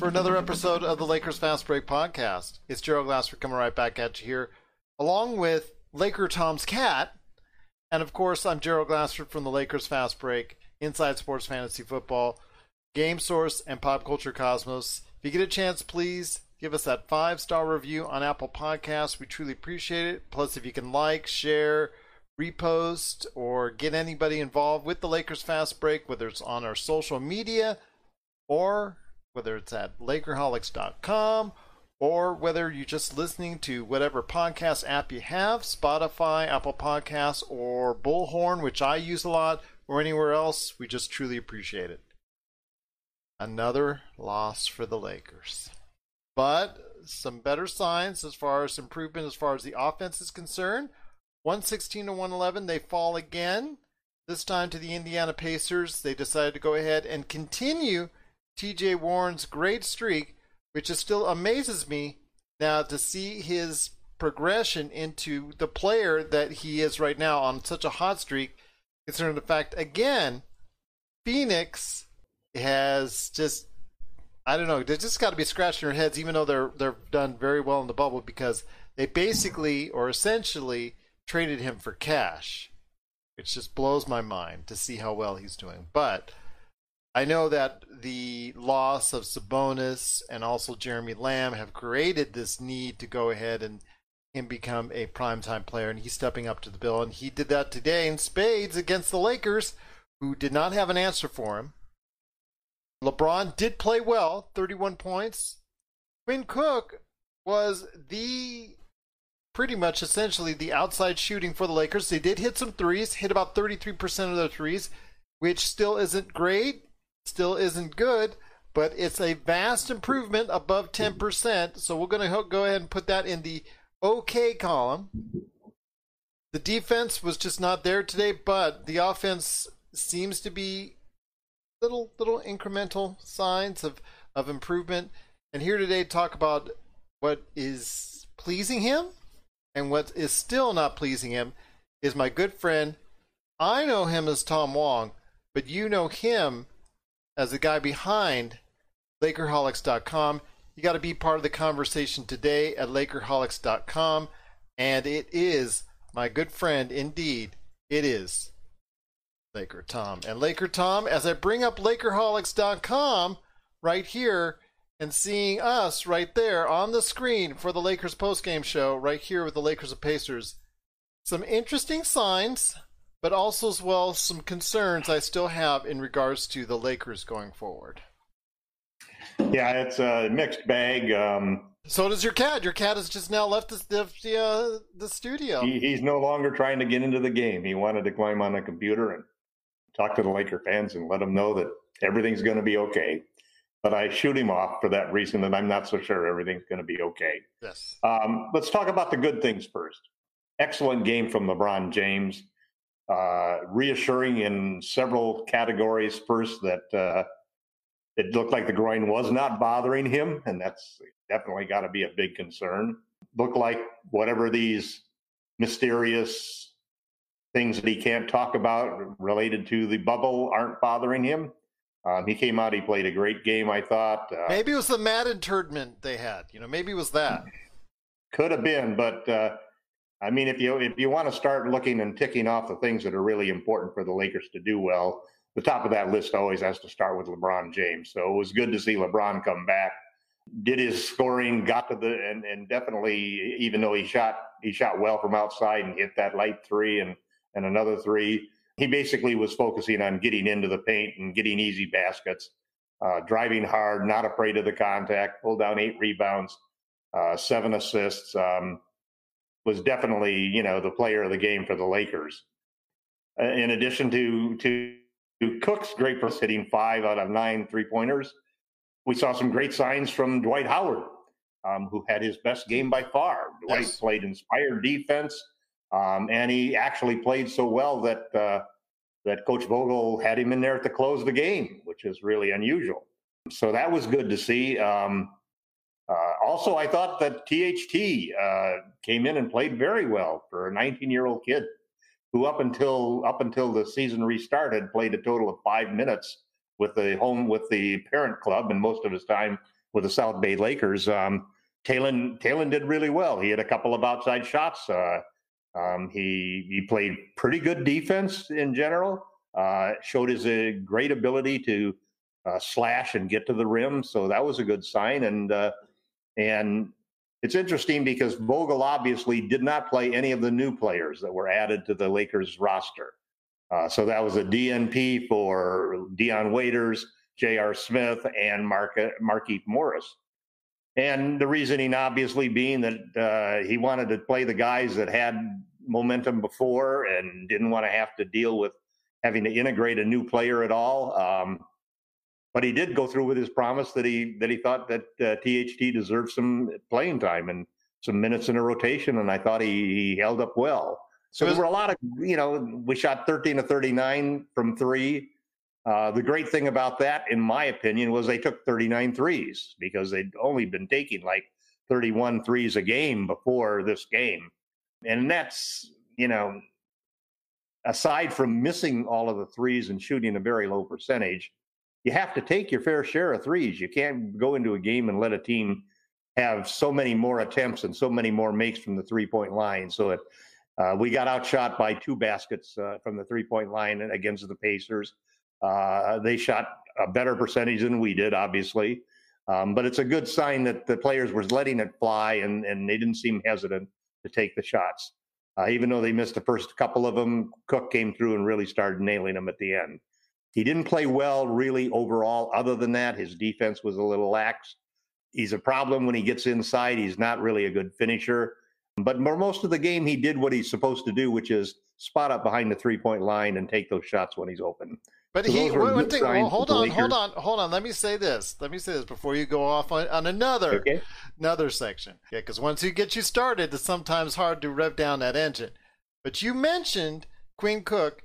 For another episode of the Lakers Fast Break podcast. It's Gerald Glassford coming right back at you here, along with Laker Tom's cat. And of course, I'm Gerald Glassford from the Lakers Fast Break, Inside Sports Fantasy Football, Game Source, and Pop Culture Cosmos. If you get a chance, please give us that five star review on Apple Podcasts. We truly appreciate it. Plus, if you can like, share, repost, or get anybody involved with the Lakers Fast Break, whether it's on our social media or whether it's at Lakerholics.com or whether you're just listening to whatever podcast app you have Spotify, Apple Podcasts, or Bullhorn, which I use a lot, or anywhere else, we just truly appreciate it. Another loss for the Lakers. But some better signs as far as improvement as far as the offense is concerned. 116 to 111, they fall again. This time to the Indiana Pacers. They decided to go ahead and continue TJ Warren's great streak which still amazes me now to see his progression into the player that he is right now on such a hot streak, considering the fact again, Phoenix has just I don't know, they just got to be scratching their heads, even though they're they're done very well in the bubble because they basically or essentially traded him for cash. It just blows my mind to see how well he's doing. But I know that the loss of Sabonis and also Jeremy Lamb have created this need to go ahead and him become a primetime player, and he's stepping up to the bill. And he did that today in spades against the Lakers, who did not have an answer for him. LeBron did play well, 31 points. Quinn Cook was the pretty much essentially the outside shooting for the Lakers. They did hit some threes, hit about 33% of their threes, which still isn't great still isn't good, but it's a vast improvement above 10%. So we're going to go ahead and put that in the okay column. The defense was just not there today, but the offense seems to be little little incremental signs of of improvement. And here today to talk about what is pleasing him and what is still not pleasing him is my good friend. I know him as Tom Wong, but you know him as the guy behind Lakerholics.com. You got to be part of the conversation today at Lakerholics.com. And it is my good friend, indeed, it is Laker Tom. And Laker Tom, as I bring up Lakerholics.com right here and seeing us right there on the screen for the Lakers postgame show, right here with the Lakers and Pacers, some interesting signs but also as well some concerns I still have in regards to the Lakers going forward. Yeah, it's a mixed bag. Um, so does your cat. Your cat has just now left the the, uh, the studio. He, he's no longer trying to get into the game. He wanted to climb on a computer and talk to the Laker fans and let them know that everything's going to be okay. But I shoot him off for that reason that I'm not so sure everything's going to be okay. Yes. Um, let's talk about the good things first. Excellent game from LeBron James uh, reassuring in several categories. First, that uh, it looked like the groin was not bothering him, and that's definitely got to be a big concern. Looked like whatever these mysterious things that he can't talk about related to the bubble aren't bothering him. Um, he came out, he played a great game, I thought. Uh, maybe it was the Madden tournament they had. You know, maybe it was that. Could have been, but uh, I mean, if you if you want to start looking and ticking off the things that are really important for the Lakers to do well, the top of that list always has to start with LeBron James. So it was good to see LeBron come back, did his scoring, got to the and, and definitely even though he shot he shot well from outside and hit that light three and and another three, he basically was focusing on getting into the paint and getting easy baskets, uh, driving hard, not afraid of the contact, pulled down eight rebounds, uh, seven assists. Um, was definitely you know the player of the game for the Lakers. Uh, in addition to to, to Cook's great for hitting five out of nine three pointers, we saw some great signs from Dwight Howard, um, who had his best game by far. Dwight yes. played inspired defense, um, and he actually played so well that uh, that Coach Vogel had him in there at the close of the game, which is really unusual. So that was good to see. Um, also, I thought that THT uh, came in and played very well for a 19-year-old kid who, up until up until the season restarted, played a total of five minutes with the home with the parent club and most of his time with the South Bay Lakers. Um, Talen Talen did really well. He had a couple of outside shots. Uh, um, he he played pretty good defense in general. Uh, showed his uh, great ability to uh, slash and get to the rim, so that was a good sign. And uh, and it's interesting because Vogel obviously did not play any of the new players that were added to the Lakers roster. Uh, so that was a DNP for Dion Waiters, J.R. Smith, and Mark Markieff Morris. And the reasoning, obviously, being that uh, he wanted to play the guys that had momentum before and didn't want to have to deal with having to integrate a new player at all. Um, but he did go through with his promise that he that he thought that uh, THT deserved some playing time and some minutes in a rotation, and I thought he, he held up well. So there were a lot of you know we shot 13 to 39 from three. Uh, the great thing about that, in my opinion, was they took 39 threes because they'd only been taking like 31 threes a game before this game. And that's, you know, aside from missing all of the threes and shooting a very low percentage, you have to take your fair share of threes. You can't go into a game and let a team have so many more attempts and so many more makes from the three point line. So it, uh, we got outshot by two baskets uh, from the three point line against the Pacers. Uh, they shot a better percentage than we did, obviously. Um, but it's a good sign that the players were letting it fly and, and they didn't seem hesitant to take the shots. Uh, even though they missed the first couple of them, Cook came through and really started nailing them at the end. He didn't play well, really, overall. Other than that, his defense was a little lax. He's a problem when he gets inside. He's not really a good finisher. But most of the game, he did what he's supposed to do, which is spot up behind the three point line and take those shots when he's open. But so he, one thing, well, hold on, hold on, hold on. Let me say this. Let me say this before you go off on, on another okay. another section. Yeah, because once you get you started, it's sometimes hard to rev down that engine. But you mentioned Quinn Cook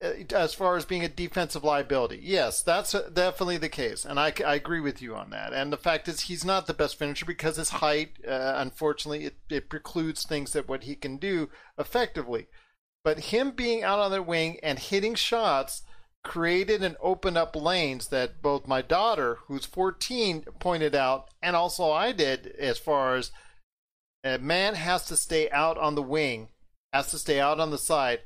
as far as being a defensive liability. Yes, that's definitely the case, and I, I agree with you on that. And the fact is, he's not the best finisher because his height, uh, unfortunately, it, it precludes things that what he can do effectively. But him being out on the wing and hitting shots created and opened up lanes that both my daughter, who's 14, pointed out, and also I did, as far as a man has to stay out on the wing, has to stay out on the side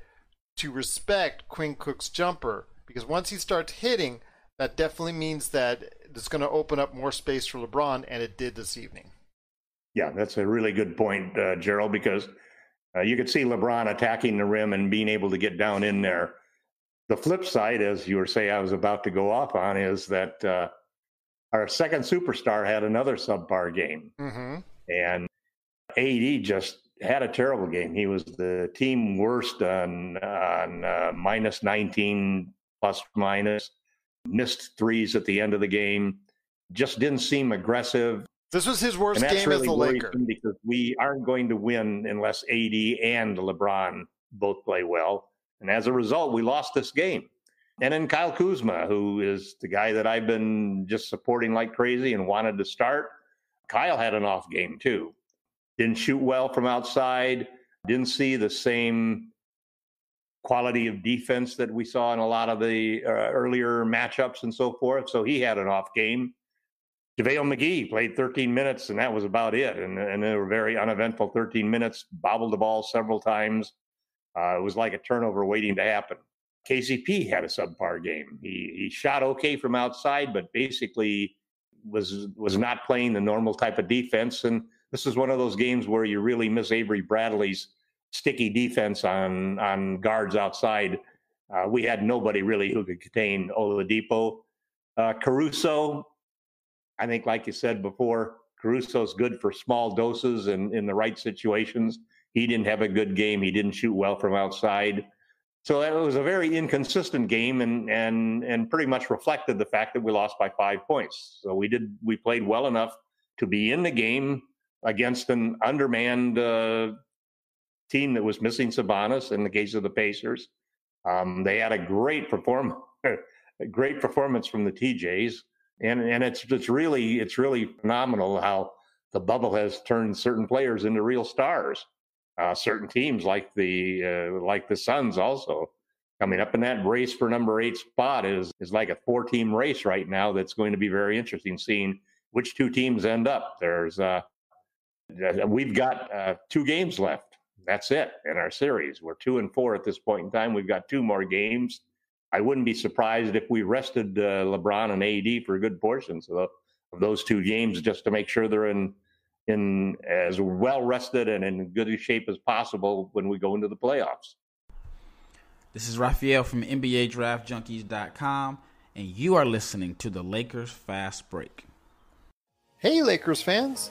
to respect Quinn Cook's jumper. Because once he starts hitting, that definitely means that it's going to open up more space for LeBron, and it did this evening. Yeah, that's a really good point, uh, Gerald, because uh, you could see LeBron attacking the rim and being able to get down in there the flip side, as you were saying, I was about to go off on, is that uh, our second superstar had another subpar game, mm-hmm. and AD just had a terrible game. He was the team worst on on uh, minus 19 plus minus, missed threes at the end of the game, just didn't seem aggressive. This was his worst game really as a Laker because we aren't going to win unless AD and LeBron both play well. And as a result, we lost this game. And then Kyle Kuzma, who is the guy that I've been just supporting like crazy and wanted to start, Kyle had an off game too. Didn't shoot well from outside, didn't see the same quality of defense that we saw in a lot of the uh, earlier matchups and so forth. So he had an off game. JaVale McGee played 13 minutes, and that was about it. And, and they were very uneventful 13 minutes, bobbled the ball several times. Uh, it was like a turnover waiting to happen. KCP had a subpar game. He he shot okay from outside, but basically was was not playing the normal type of defense. And this is one of those games where you really miss Avery Bradley's sticky defense on on guards outside. Uh, we had nobody really who could contain Oladipo. Uh, Caruso, I think, like you said before, Caruso's good for small doses and in the right situations. He didn't have a good game. He didn't shoot well from outside. So it was a very inconsistent game and and and pretty much reflected the fact that we lost by five points. So we did we played well enough to be in the game against an undermanned uh, team that was missing Sabonis in the case of the Pacers. Um, they had a great performance, a great performance from the TJs, and and it's it's really it's really phenomenal how the bubble has turned certain players into real stars uh, certain teams like the uh, like the Suns also coming up in that race for number eight spot is is like a four team race right now. That's going to be very interesting seeing which two teams end up. There's uh, we've got uh, two games left. That's it in our series. We're two and four at this point in time. We've got two more games. I wouldn't be surprised if we rested uh, LeBron and AD for a good portions of, the, of those two games just to make sure they're in in as well rested and in good shape as possible when we go into the playoffs. This is Raphael from NBADraftJunkies.com, and you are listening to the Lakers Fast Break. Hey, Lakers fans!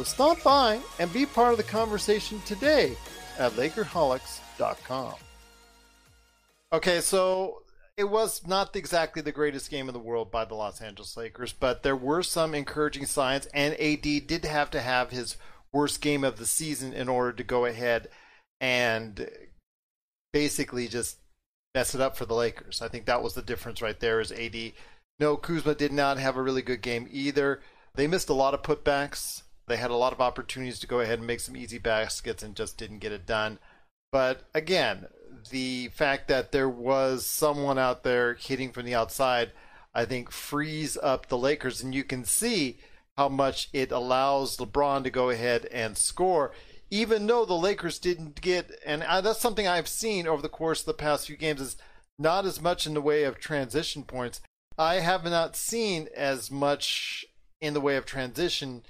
So stop by and be part of the conversation today at Lakerholics.com. Okay, so it was not exactly the greatest game in the world by the Los Angeles Lakers, but there were some encouraging signs, and AD did have to have his worst game of the season in order to go ahead and basically just mess it up for the Lakers. I think that was the difference right there. Is AD? No, Kuzma did not have a really good game either. They missed a lot of putbacks. They had a lot of opportunities to go ahead and make some easy baskets and just didn't get it done. But again, the fact that there was someone out there hitting from the outside, I think frees up the Lakers, and you can see how much it allows LeBron to go ahead and score even though the Lakers didn't get, and that's something I've seen over the course of the past few games, is not as much in the way of transition points. I have not seen as much in the way of transition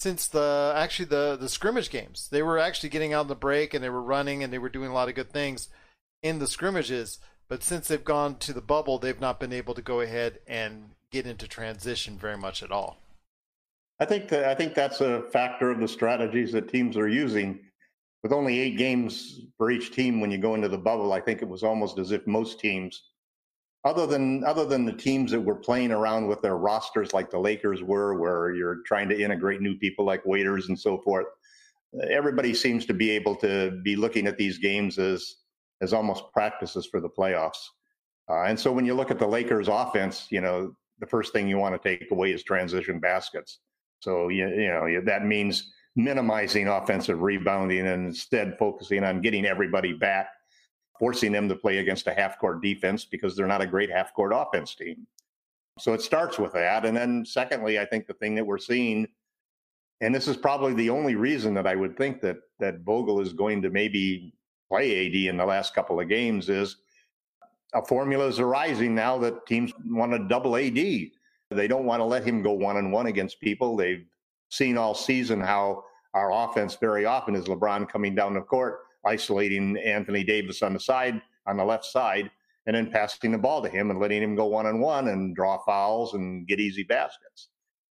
since the actually the the scrimmage games. They were actually getting out in the break and they were running and they were doing a lot of good things in the scrimmages. But since they've gone to the bubble, they've not been able to go ahead and get into transition very much at all. I think that I think that's a factor of the strategies that teams are using. With only eight games for each team when you go into the bubble, I think it was almost as if most teams, other than other than the teams that were playing around with their rosters like the Lakers were, where you're trying to integrate new people like waiters and so forth, everybody seems to be able to be looking at these games as as almost practices for the playoffs. Uh, and so when you look at the Lakers offense, you know, the first thing you want to take away is transition baskets. So you, you know that means minimizing offensive rebounding and instead focusing on getting everybody back, forcing them to play against a half court defense because they're not a great half court offense team. So it starts with that. And then, secondly, I think the thing that we're seeing, and this is probably the only reason that I would think that that Vogel is going to maybe play AD in the last couple of games, is a formula is arising now that teams want to double AD. They don't want to let him go one on one against people. They've seen all season how our offense very often is LeBron coming down the court, isolating Anthony Davis on the side, on the left side, and then passing the ball to him and letting him go one on one and draw fouls and get easy baskets.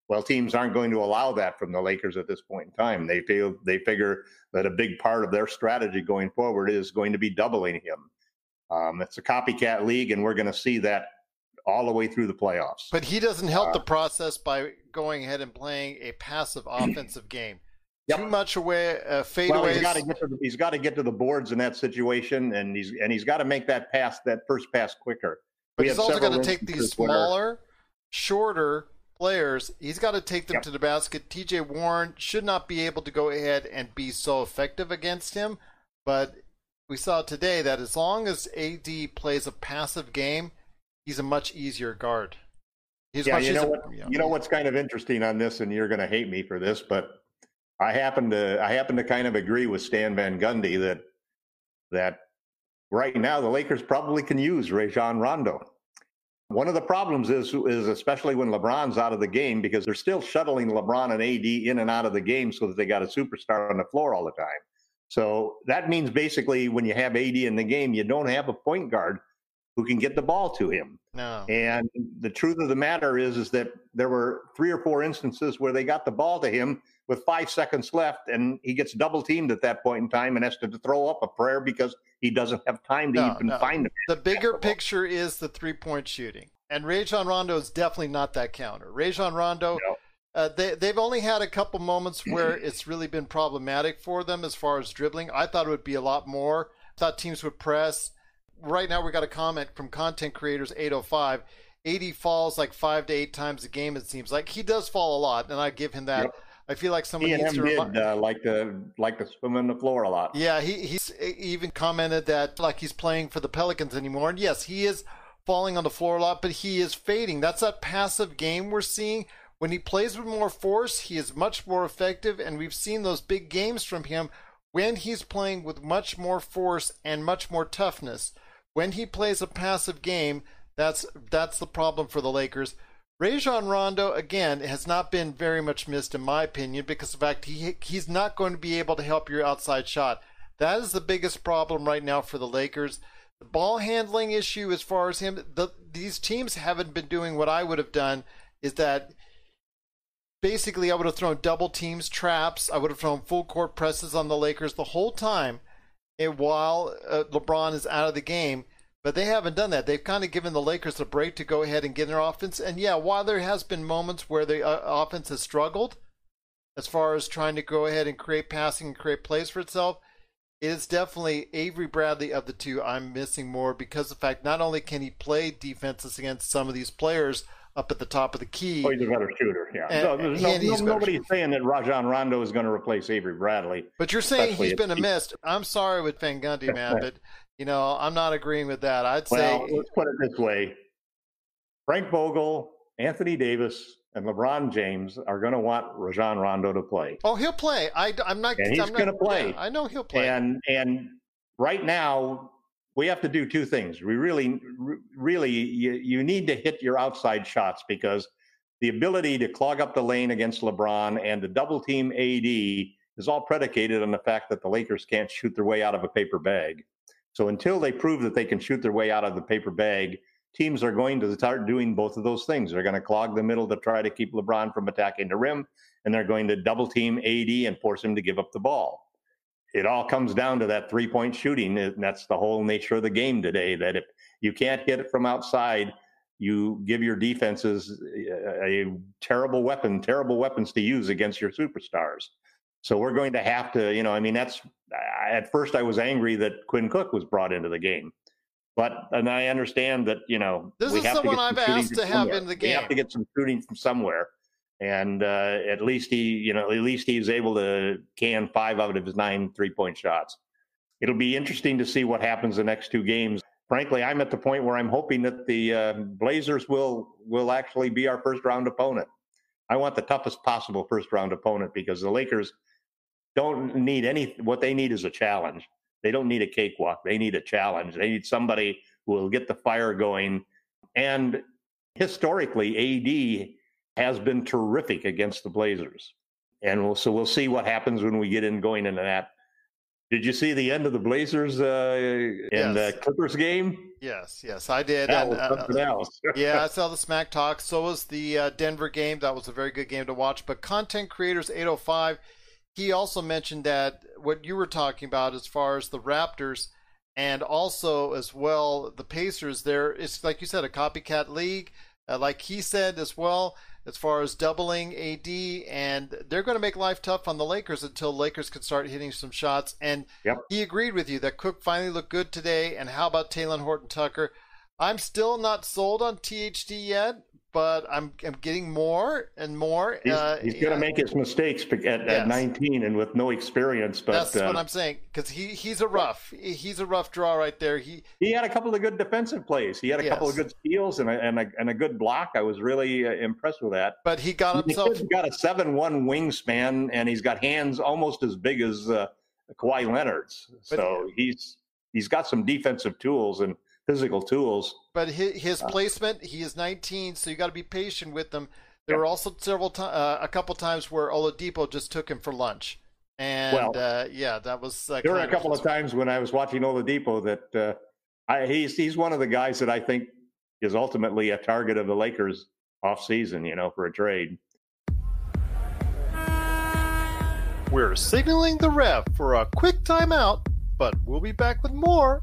Well, teams aren't going to allow that from the Lakers at this point in time. They feel they figure that a big part of their strategy going forward is going to be doubling him. Um, it's a copycat league, and we're going to see that all the way through the playoffs. But he doesn't help uh, the process by going ahead and playing a passive offensive game. Yep. Too much away uh, fadeaways. Well, he's got to get to the, he's got to get to the boards in that situation, and he's and he's got to make that pass that first pass quicker. But we he's also got to take these smaller, where... shorter players. He's got to take them yep. to the basket. T.J. Warren should not be able to go ahead and be so effective against him, but we saw today that as long as AD plays a passive game, he's a much easier guard. He's yeah, you know what? You know what's kind of interesting on this, and you're going to hate me for this, but I happen to I happen to kind of agree with Stan Van Gundy that that right now the Lakers probably can use Rajon Rondo. One of the problems is is especially when LeBron's out of the game because they're still shuttling LeBron and AD in and out of the game so that they got a superstar on the floor all the time. So that means basically when you have AD in the game, you don't have a point guard who can get the ball to him. No. And the truth of the matter is, is that there were three or four instances where they got the ball to him, with five seconds left, and he gets double teamed at that point in time and has to throw up a prayer because he doesn't have time to No, even no. find him. The bigger picture is the three point shooting. And Rajon Rondo is definitely not that counter. Rajon Rondo, No. uh, they, they've only had a couple moments where it's really been problematic for them as far as dribbling. I thought it would be a lot more. I thought teams would press. Right now, we got a comment from content creators 805. AD falls like five to eight times a game, it seems like. He does fall a lot, and I give him that. Yep. I feel like someone He needs him to did remind. uh, like to like to swim on the floor a lot. Yeah, he he's even commented that like he's playing for the Pelicans anymore. And yes, he is falling on the floor a lot, but he is fading. That's that passive game we're seeing. When he plays with more force, he is much more effective, and we've seen those big games from him when he's playing with much more force and much more toughness. When he plays a passive game, that's that's the problem for the Lakers. Rajon Rondo again has not been very much missed in my opinion because of the fact he he's not going to be able to help your outside shot. That is the biggest problem right now for the Lakers. The ball handling issue as far as him the, these teams haven't been doing what I would have done is that basically I would have thrown double teams, traps, I would have thrown full court presses on the Lakers the whole time and while uh, LeBron is out of the game. But they haven't done that. They've kind of given the Lakers a break to go ahead and get their offense. And yeah, while there has been moments where the uh, offense has struggled as far as trying to go ahead and create passing and create plays for itself, it is definitely Avery Bradley of the two I'm missing more because of the fact not only can he play defenses against some of these players up at the top of the key, Oh, he's a better shooter. Yeah. And- no, no, no- nobody's saying that Rajon Rondo is going to replace Avery Bradley. But you're saying he's been a missed. I'm sorry with Van Gundy, man, but you know I'm not agreeing with that. I'd say Well, let's put it this way: Frank Vogel, Anthony Davis, and LeBron James are going to want Rajon Rondo to play. Oh, he'll play. I, am not. And he's gonna play. yeah, I know he'll play. And and right now we have to do two things. We really, really, you, you need to hit your outside shots because the ability to clog up the lane against LeBron and to double team AD is all predicated on the fact that the Lakers can't shoot their way out of a paper bag. So until they prove that they can shoot their way out of the paper bag, teams are going to start doing both of those things. They're going to clog the middle to try to keep LeBron from attacking the rim, and they're going to double team AD and force him to give up the ball it all comes down to that three point shooting. And that's the whole nature of the game today. That if you can't hit it from outside, you give your defenses a, a terrible weapon, terrible weapons to use against your superstars. So we're going to have to, you know, I mean, that's at first I was angry that Quinn Cook was brought into the game. But and I understand that you know This we is have someone to I've get some shooting asked to have somewhere. in the game. We have to get some shooting from somewhere, and uh, at least he, you know, at least he's able to can five out of his nine three point shots. It'll be interesting to see what happens the next two games. Frankly, I'm at the point where I'm hoping that the uh, Blazers will will actually be our first round opponent. I want the toughest possible first round opponent because the Lakers don't need any. What they need is a challenge. They don't need a cakewalk. They need a challenge. They need somebody who will get the fire going. And historically, AD has been terrific against the Blazers. And we'll, so we'll see what happens when we get in going into that. Did you see the end of the Blazers uh, in Yes. the Clippers game? yes, yes, I did. That And, was uh, else. yeah, I saw the smack talk. So was the uh, Denver game. That was a very good game to watch. But content creators 805, he also mentioned that what you were talking about as far as the Raptors and also as well the Pacers. There, it's like you said, a copycat league. Uh, like he said as well, as far as doubling AD, and they're going to make life tough on the Lakers until Lakers can start hitting some shots. And Yep. he agreed with you that Cook finally looked good today. And how about Talen Horton Tucker? I'm still not sold on THT yet, but I'm I'm getting more and more. He's, uh, he's going to make his mistakes at, at 19 and with no experience. But That's uh, what I'm saying because he he's a rough he's a rough draw right there. He he had a couple of good defensive plays. He had a couple of good steals and a, and a, and a good block. I was really uh, impressed with that. but he got himself kid's got a seven-one wingspan, and he's got hands almost as big as uh, Kawhi Leonard's. But- So he's he's got some defensive tools and physical tools. but his, his Uh. placement he is 19, so you got to be patient with him. There Yep. were also several times uh, a couple times where Oladipo just took him for lunch, and Well, uh, yeah, that was uh, There were a couple of times when I was watching Oladipo that uh, I, he's he's one of the guys that I think is ultimately a target of the Lakers off season. You know, for a trade. We're signaling the ref for a quick timeout, but we'll be back with more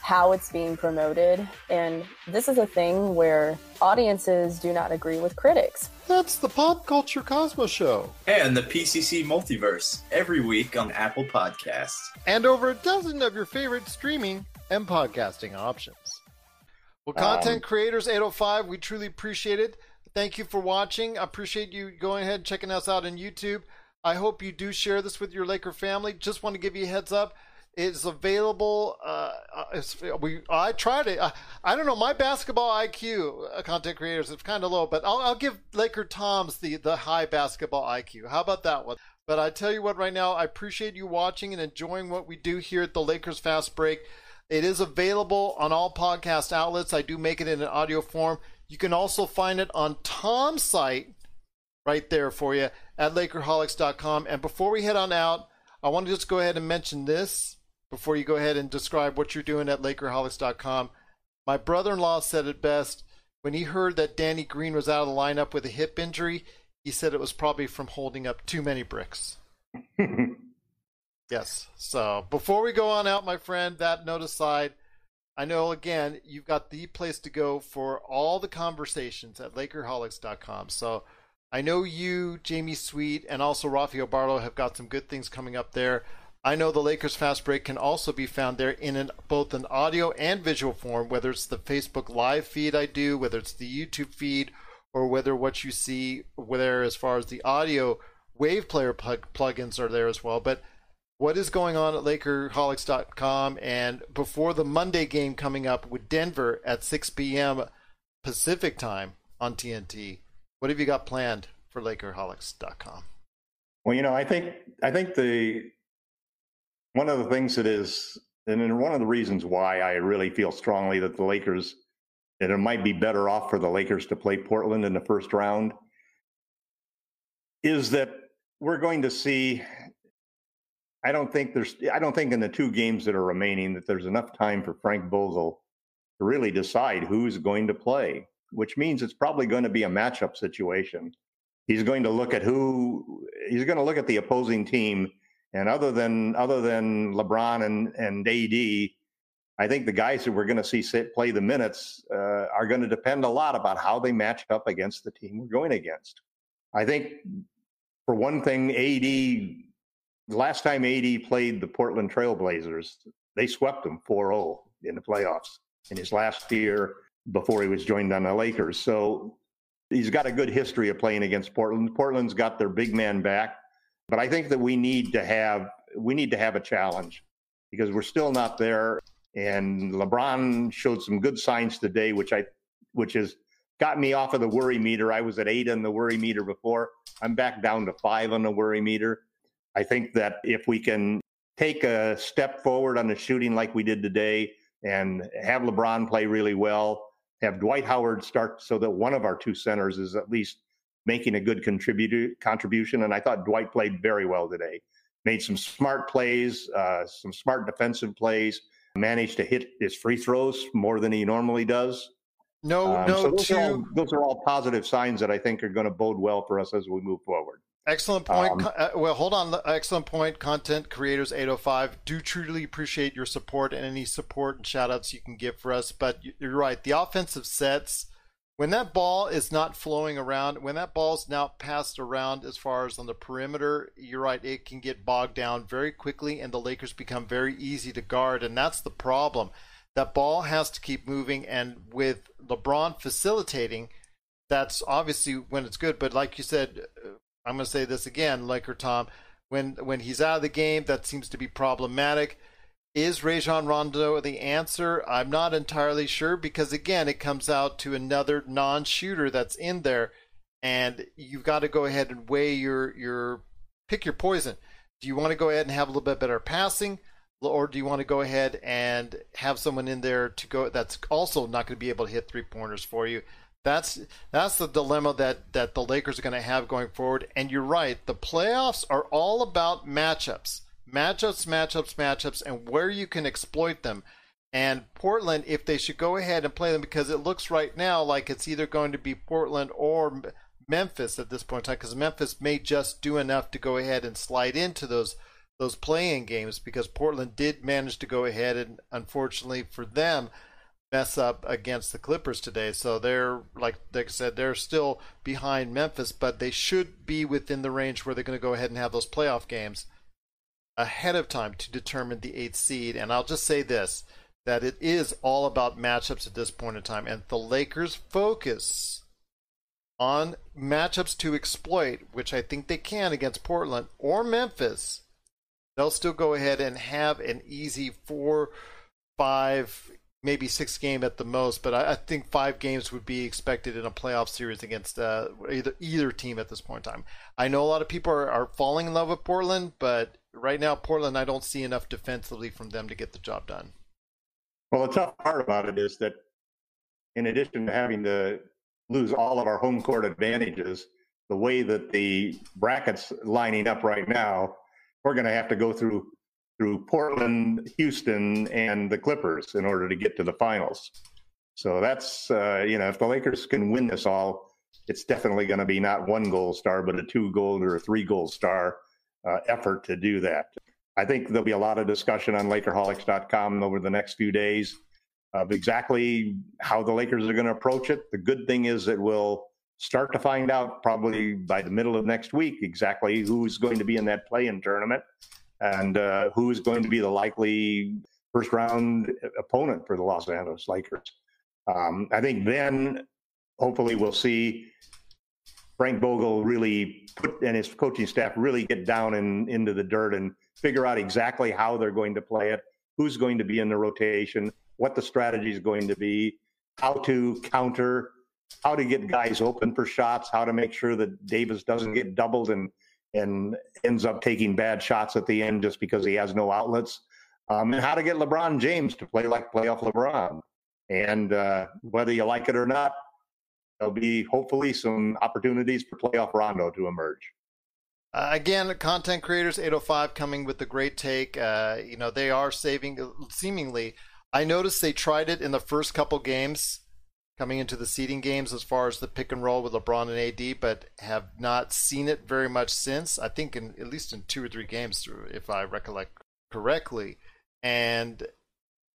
how it's being promoted, and this is a thing where audiences do not agree with critics. That's the Pop Culture Cosmos Show. And the PCC Multiverse every week on Apple Podcasts. And over a dozen of your favorite streaming and podcasting options. Well, Content um, Creators 805, we truly appreciate it. Thank you for watching. I appreciate you going ahead and checking us out on YouTube. I hope you do share this with your Laker family. Just want to give you a heads up. It's available. Uh, uh we I tried it. I, I, don't know. My basketball IQ, uh, content creators, is kind of low, but I'll, I'll give Laker Tom's the the high basketball IQ. How about that one? But I tell you what, right now, I appreciate you watching and enjoying what we do here at the Lakers Fast Break. It is available on all podcast outlets. I do make it in an audio form. You can also find it on Tom's site right there for you at Lakerholics.com. And before we head on out, I want to just go ahead and mention this before you go ahead and describe what you're doing at Lakerholics.com. My brother in law said it best when he heard that Danny Green was out of the lineup with a hip injury. He said it was probably from holding up too many bricks. yes. So before we go on out, my friend, that note aside, I know again you've got the place to go for all the conversations at Lakerholics.com. So I know you, Jamie Sweet, and also Rafael Barlow have got some good things coming up there. I know the Lakers Fast Break can also be found there in an, both an audio and visual form, whether it's the Facebook Live feed I do, whether it's the YouTube feed, or whether what you see there as far as the audio Wave Player plug, plugins are there as well. But what is going on at Lakerholics.com and before the Monday game coming up with Denver at 6 p.m. Pacific time on TNT? What have you got planned for Lakerholics.com? Well, you know, I think I think the one of the things that is, and one of the reasons why I really feel strongly that the Lakers, that it might be better off for the Lakers to play Portland in the first round, is that we're going to see. I don't think there's. I don't think in the two games that are remaining that there's enough time for Frank Vogel to really decide who's going to play. Which means it's probably going to be a matchup situation. He's going to look at who. He's going to look at the opposing team and other than other than LeBron and and AD, I think the guys that we're going to see sit, play the minutes uh, are going to depend a lot about how they match up against the team we're going against. I think, for one thing, AD. Last time AD played the Portland Trailblazers, they swept them 4-0 in the playoffs in his last year before he was joined on the Lakers. So he's got a good history of playing against Portland. Portland's got their big man back. But I think that we need to have we need to have a challenge because we're still not there. And LeBron showed some good signs today, which I which has got me off of the worry meter. I was at eight on the worry meter before. I'm back down to five on the worry meter. I think that if we can take a step forward on the shooting like we did today and have LeBron play really well, have Dwight Howard start so that one of our two centers is at least making a good contributor contribution. And I thought Dwight played very well today. Made some smart plays, uh, some smart defensive plays. Managed to hit his free throws more than he normally does. No, um, no, so those, two... are all, those are all positive signs that I think are going to bode well for us as we move forward. Excellent point. Um, uh, well, hold on. Excellent point. Content creators 805 do truly appreciate your support and any support and shout outs you can give for us. But you're right. The offensive sets when that ball is not flowing around, when that ball is now passed around as far as on the perimeter, you're right, it can get bogged down very quickly, and the Lakers become very easy to guard, and that's the problem. That ball has to keep moving, and with LeBron facilitating, that's obviously when it's good. But like you said, I'm going to say this again, Laker Tom, when when he's out of the game, that seems to be problematic. Is Rajon Rondo the answer? I'm not entirely sure because again, it comes out to another non-shooter that's in there, and you've got to go ahead and weigh your your pick your poison. Do you want to go ahead and have a little bit better passing, or do you want to go ahead and have someone in there to go that's also not going to be able to hit three pointers for you? That's that's the dilemma that that the Lakers are going to have going forward. And you're right, the playoffs are all about matchups matchups, matchups, matchups, and where you can exploit them. And Portland, if they should go ahead and play them, because it looks right now like it's either going to be Portland or Memphis at this point in time, because Memphis may just do enough to go ahead and slide into those those play-in games, because Portland did manage to go ahead and, unfortunately for them, mess up against the Clippers today. So they're like like I said, they're still behind Memphis, but they should be within the range where they're going to go ahead and have those playoff games ahead of time to determine the eighth seed. And I'll just say this that it is all about matchups at this point in time. And the Lakers focus on matchups to exploit, which I think they can against Portland or Memphis. They'll still go ahead and have an easy four, five, maybe six game at the most, but I, I, think five games would be expected in a playoff series against uh, either either team at this point in time. I know a lot of people are, are falling in love with Portland, but right now, Portland, I don't see enough defensively from them to get the job done. Well, the tough part about it is that in addition to having to lose all of our home court advantages, the way that the brackets lining up right now, we're going to have to go through through Portland, Houston, and the Clippers in order to get to the finals. So that's uh, you know if the Lakers can win this all, it's definitely going to be not one gold star, but a two gold or a three gold star uh, effort to do that. I think there'll be a lot of discussion on Lakerholics.com over the next few days of exactly how the Lakers are going to approach it. The good thing is that we'll start to find out probably by the middle of next week exactly who's going to be in that play-in tournament and uh, who is going to be the likely first round opponent for the Los Angeles Lakers. Um, I think then hopefully we'll see Frank Vogel really put and his coaching staff really get down in, into the dirt and figure out exactly how they're going to play it, who's going to be in the rotation, what the strategy is going to be, how to counter, how to get guys open for shots, how to make sure that Davis doesn't get doubled and and ends up taking bad shots at the end just because he has no outlets, um, and how to get LeBron James to play like playoff LeBron. And uh, whether you like it or not, there'll be hopefully some opportunities for playoff Rondo to emerge. Uh, again, content creators 805 coming with the great take. Uh, you know, they are saving, seemingly. I noticed they tried it in the first couple games coming into the seeding games as far as the pick and roll with LeBron and AD, but have not seen it very much since. I think in at least in two or three games, if I recollect correctly. And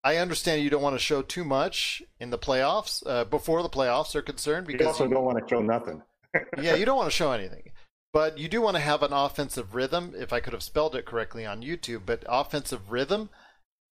I understand you don't want to show too much in the playoffs uh, before the playoffs are concerned because you also don't want to show nothing. yeah, you don't want to show anything, but you do want to have an offensive rhythm. If I could have spelled it correctly on YouTube, but offensive rhythm,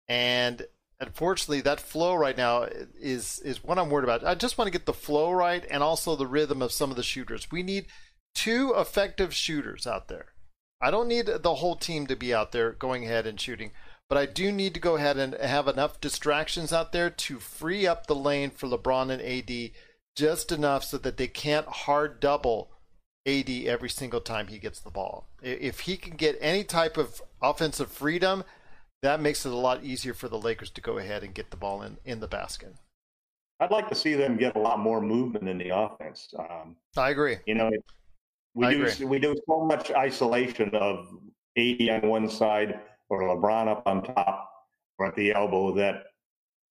and unfortunately, that flow right now is is what I'm worried about. I just want to get the flow right and also the rhythm of some of the shooters. We need two effective shooters out there. I don't need the whole team to be out there going ahead and shooting but I do need to go ahead and have enough distractions out there to free up the lane for LeBron and AD just enough so that they can't hard double AD every single time he gets the ball. If he can get any type of offensive freedom, that makes it a lot easier for the Lakers to go ahead and get the ball in, in the basket. I'd like to see them get a lot more movement in the offense. Um, I agree. You know, we I do agree. we do so much isolation of AD on one side or LeBron up on top or at the elbow that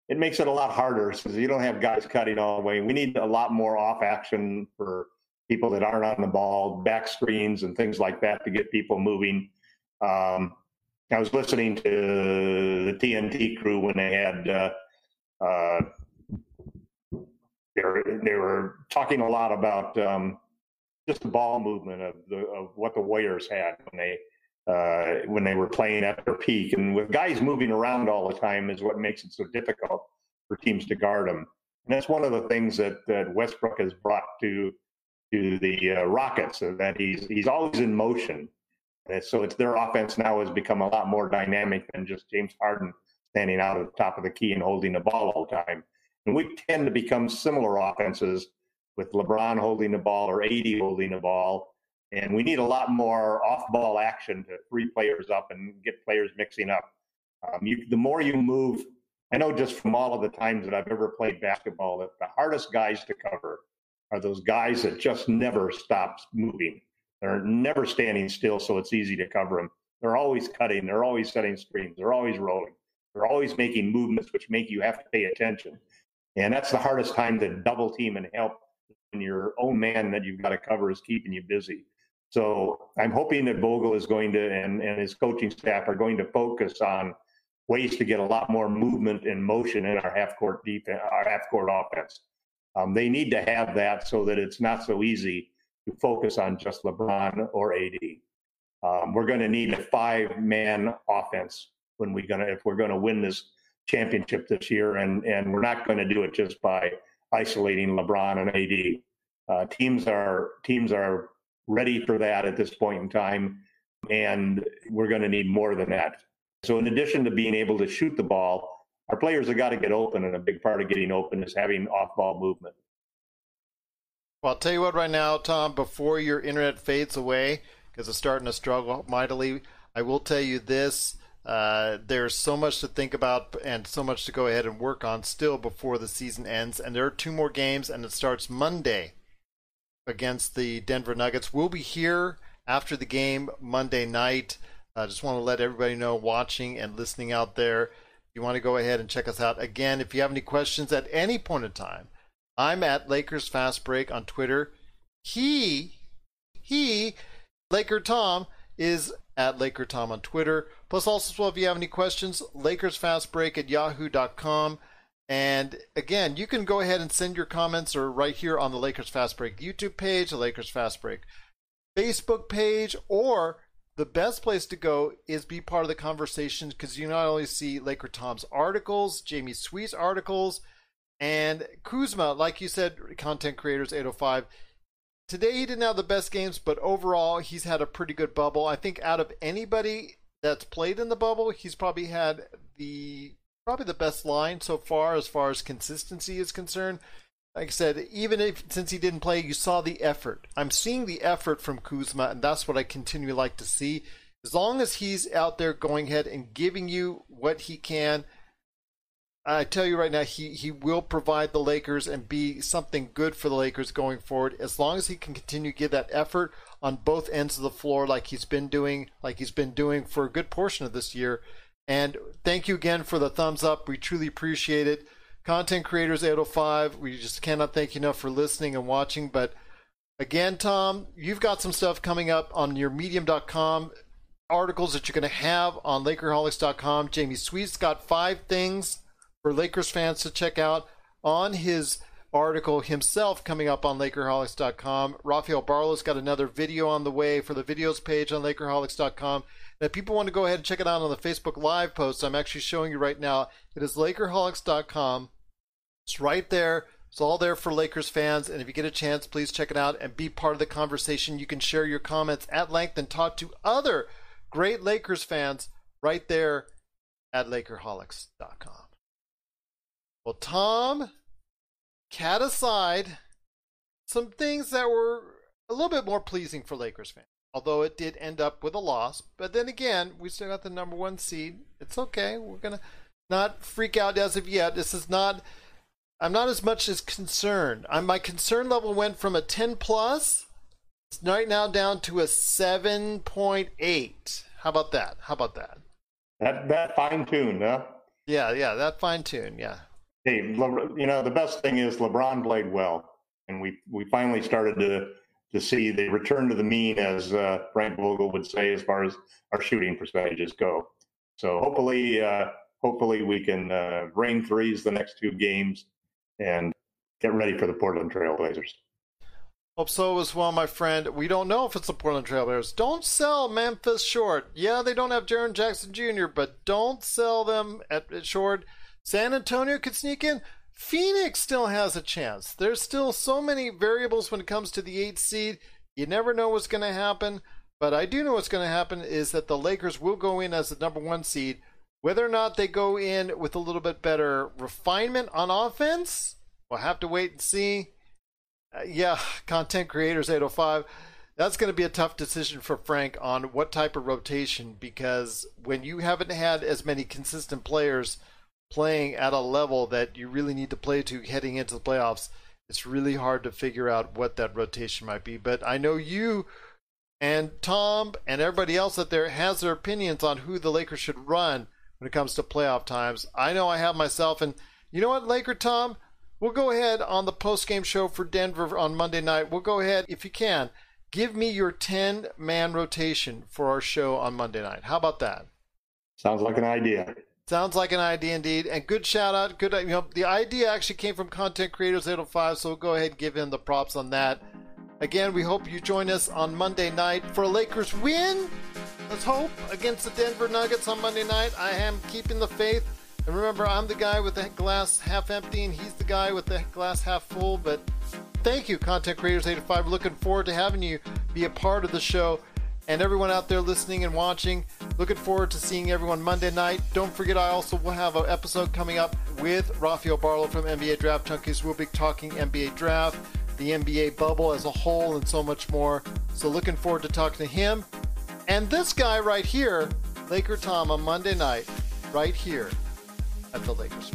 it makes it a lot harder because you don't have guys cutting all the way. We need a lot more off action for people that aren't on the ball, back screens and things like that to get people moving. Um, I was listening to the TNT crew when they had uh, uh, they were they were talking a lot about um, just the ball movement of the of what the Warriors had when they uh, when they were playing at their peak. And with guys moving around all the time is what makes it so difficult for teams to guard them. And that's one of the things that, that Westbrook has brought to to the uh, Rockets, that he's he's always in motion. And so it's their offense now has become a lot more dynamic than just James Harden standing out at the top of the key and holding the ball all the time. And we tend to become similar offenses with LeBron holding the ball or AD holding the ball. And we need a lot more off ball action to free players up and get players mixing up. Um, you, the more you move, I know just from all of the times that I've ever played basketball that the hardest guys to cover are those guys that just never stop moving. They're never standing still, so it's easy to cover them. They're always cutting. They're always setting screens. They're always rolling. They're always making movements which make you have to pay attention. And that's the hardest time to double team and help when your own man that you've got to cover is keeping you busy. So I'm hoping that Vogel is going to and, and his coaching staff are going to focus on ways to get a lot more movement and motion in our half court defense, our half court offense. Um, they need to have that so that it's not so easy to focus on just LeBron or AD. Um, we're going to need a five man offense when we're going to if we're going to win this championship this year, and and we're not going to do it just by isolating LeBron and AD. Uh, teams are teams are ready for that at this point in time, and we're going to need more than that. So, in addition to being able to shoot the ball, our players have got to get open, and a big part of getting open is having off-ball movement. Well, I'll tell you what, right now, Tom, before your internet fades away, because it's starting to struggle mightily, I will tell you this. Uh, there's so much to think about and so much to go ahead and work on still before the season ends. And there are two more games, and it starts Monday against the Denver Nuggets. We'll be here after the game Monday night. I uh, just want to let everybody know watching and listening out there. You want to go ahead and check us out. Again, if you have any questions at any point in time, I'm at Lakers Fast Break on Twitter. He, he, Laker Tom, is at Laker Tom on Twitter. Plus, also, well, if you have any questions, Lakers Fast Break at yahoo.com. And again, you can go ahead and send your comments or right here on the Lakers Fast Break YouTube page, the Lakers Fast Break Facebook page, or the best place to go is be part of the conversation because you not only see Laker Tom's articles, Jamie Sweet's articles, and Kuzma, like you said, content creators 805 today he didn't have the best games, but overall he's had a pretty good bubble. I think out of anybody that's played in the bubble, he's probably had the probably the best line so far as far as consistency is concerned. Like I said, even if since he didn't play, you saw the effort. I'm seeing the effort from Kuzma, and that's what I continue like to see. As long as he's out there going ahead and giving you what he can, I tell you right now, he, he will provide the Lakers and be something good for the Lakers going forward as long as he can continue to give that effort on both ends of the floor like he's been doing, like he's been doing for a good portion of this year. And thank you again for the thumbs up. We truly appreciate it. Content creators 805, we just cannot thank you enough for listening and watching. But again, Tom, you've got some stuff coming up on your medium.com articles that you're going to have on Lakerholics.com. Jamie Sweet's got five things for Lakers fans to check out on his article himself coming up on Lakerholics.com. Rafael Barlow's got another video on the way for the videos page on Lakerholics.com. And if people want to go ahead and check it out on the Facebook Live post, I'm actually showing you right now. It is Lakerholics.com. It's right there. It's all there for Lakers fans. And if you get a chance, please check it out and be part of the conversation. You can share your comments at length and talk to other great Lakers fans right there at Lakerholics.com. Well, Tom, cat aside, some things that were a little bit more pleasing for Lakers fans. Although it did end up with a loss, but then again, we still got the number one seed. It's okay. We're gonna not freak out as of yet. This is not. I'm not as much as concerned. I'm, my concern level went from a 10 plus. It's right now down to a 7.8. How about that? How about that? That that fine tune, huh? Yeah, yeah, that fine tune, yeah hey, you know, the best thing is LeBron played well, and we we finally started to to see the return to the mean, as uh, Frank Vogel would say, as far as our shooting percentages go. So hopefully, uh, hopefully we can uh, rain threes the next two games and get ready for the Portland Trailblazers. Hope so as well, my friend. We don't know if it's the Portland Trailblazers. Don't sell Memphis short. Yeah, they don't have Jaren Jackson Jr., but don't sell them at, at short. San Antonio could sneak in. Phoenix still has a chance. There's still so many variables when it comes to the eighth seed. You never know what's going to happen. But I do know what's going to happen is that the Lakers will go in as the number one seed. Whether or not they go in with a little bit better refinement on offense, we'll have to wait and see. Uh, yeah, content creators 805. That's going to be a tough decision for Frank on what type of rotation because when you haven't had as many consistent players playing at a level that you really need to play to heading into the playoffs, it's really hard to figure out what that rotation might be. But I know you and Tom and everybody else out there has their opinions on who the Lakers should run when it comes to playoff times. I know I have myself, and you know what, Laker Tom? We'll go ahead on the post game show for Denver on Monday night. We'll go ahead, if you can, give me your 10 man rotation for our show on Monday night. How about that? Sounds like an idea. Sounds like an idea indeed. And good shout out. Good, you know, the idea actually came from Content Creators 805, so we'll go ahead and give him the props on that. Again, we hope you join us on Monday night for a Lakers win. Let's hope against the Denver Nuggets on Monday night. I am keeping the faith. And remember, I'm the guy with the glass half empty, and he's the guy with the glass half full. But thank you, Content Creators 85. Looking forward to having you be a part of the show. And everyone out there listening and watching, looking forward to seeing everyone Monday night. Don't forget, I also will have an episode coming up with Rafael Barlow from NBA Draft Junkies. We'll be talking NBA Draft, the NBA bubble as a whole, and so much more. So, looking forward to talking to him. And this guy right here, Laker Tom, on Monday night, right here at the Lakers.